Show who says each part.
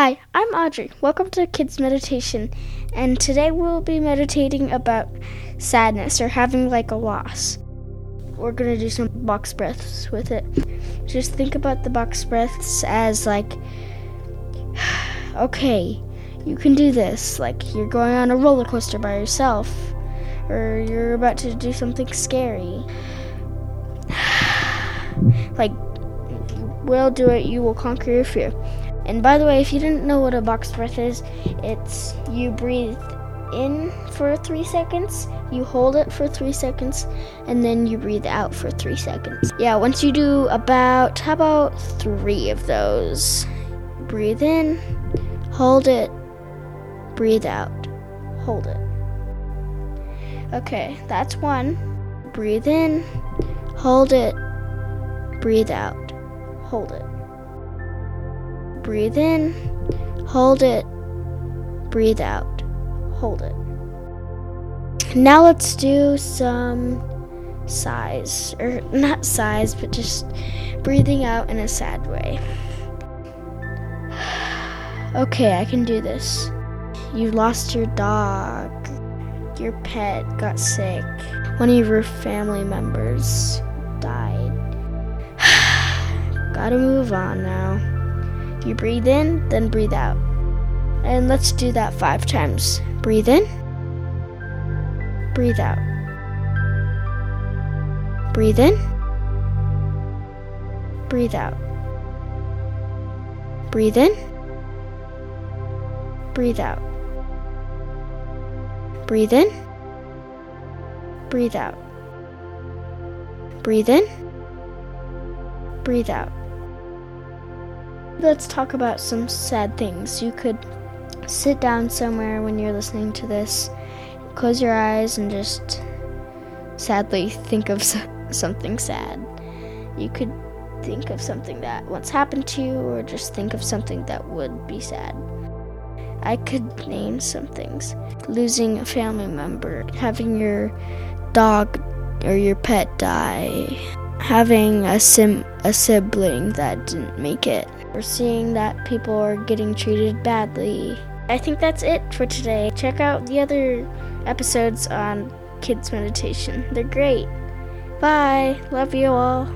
Speaker 1: Hi, I'm Audrey. Welcome to Kids Meditation. And today we'll be meditating about sadness or having like a loss. We're going to do some box breaths with it. Just think about the box breaths as like, okay, you can do this. Like you're going on a roller coaster by yourself, or you're about to do something scary. like, you will do it, you will conquer your fear. And by the way, if you didn't know what a box breath is, it's you breathe in for three seconds, you hold it for three seconds, and then you breathe out for three seconds. Yeah, once you do about, how about three of those? Breathe in, hold it, breathe out, hold it. Okay, that's one. Breathe in, hold it, breathe out, hold it. Breathe in, hold it, breathe out, hold it. Now let's do some sighs, or not sighs, but just breathing out in a sad way. Okay, I can do this. You lost your dog, your pet got sick, one of your family members died. Gotta move on now. You breathe in, then breathe out. And let's do that five times. Breathe in, breathe out. Breathe in, breathe out. Breathe in, breathe out. Breathe in, breathe out. Breathe in, breathe out. Let's talk about some sad things. You could sit down somewhere when you're listening to this, close your eyes, and just sadly think of something sad. You could think of something that once happened to you, or just think of something that would be sad. I could name some things losing a family member, having your dog or your pet die, having a sim a sibling that didn't make it or seeing that people are getting treated badly. I think that's it for today. Check out the other episodes on kids meditation. They're great. Bye. Love you all.